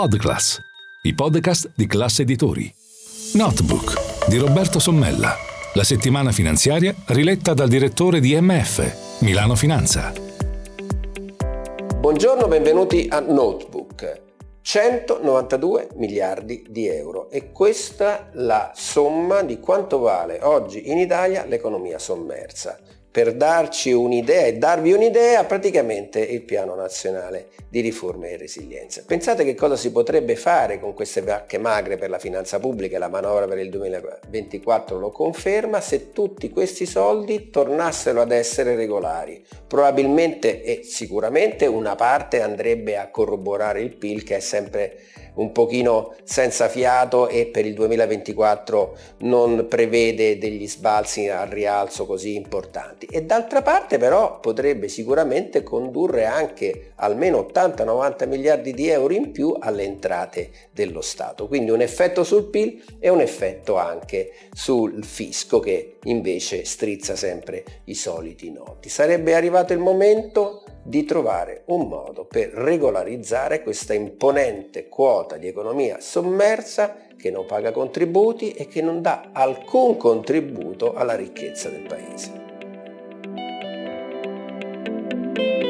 Podclass, i podcast di classe editori. Notebook di Roberto Sommella. La settimana finanziaria riletta dal direttore di MF, Milano Finanza. Buongiorno, benvenuti a Notebook. 192 miliardi di euro e questa la somma di quanto vale oggi in Italia l'economia sommersa per darci un'idea e darvi un'idea praticamente il piano nazionale di riforme e resilienza. Pensate che cosa si potrebbe fare con queste vacche magre per la finanza pubblica e la manovra per il 2024 lo conferma se tutti questi soldi tornassero ad essere regolari. Probabilmente e sicuramente una parte andrebbe a corroborare il PIL che è sempre un pochino senza fiato e per il 2024 non prevede degli sbalzi al rialzo così importanti e d'altra parte però potrebbe sicuramente condurre anche almeno 80-90 miliardi di euro in più alle entrate dello Stato. Quindi un effetto sul PIL e un effetto anche sul fisco che invece strizza sempre i soliti noti. Sarebbe arrivato il momento di trovare un modo per regolarizzare questa imponente quota di economia sommersa che non paga contributi e che non dà alcun contributo alla ricchezza del paese. thank you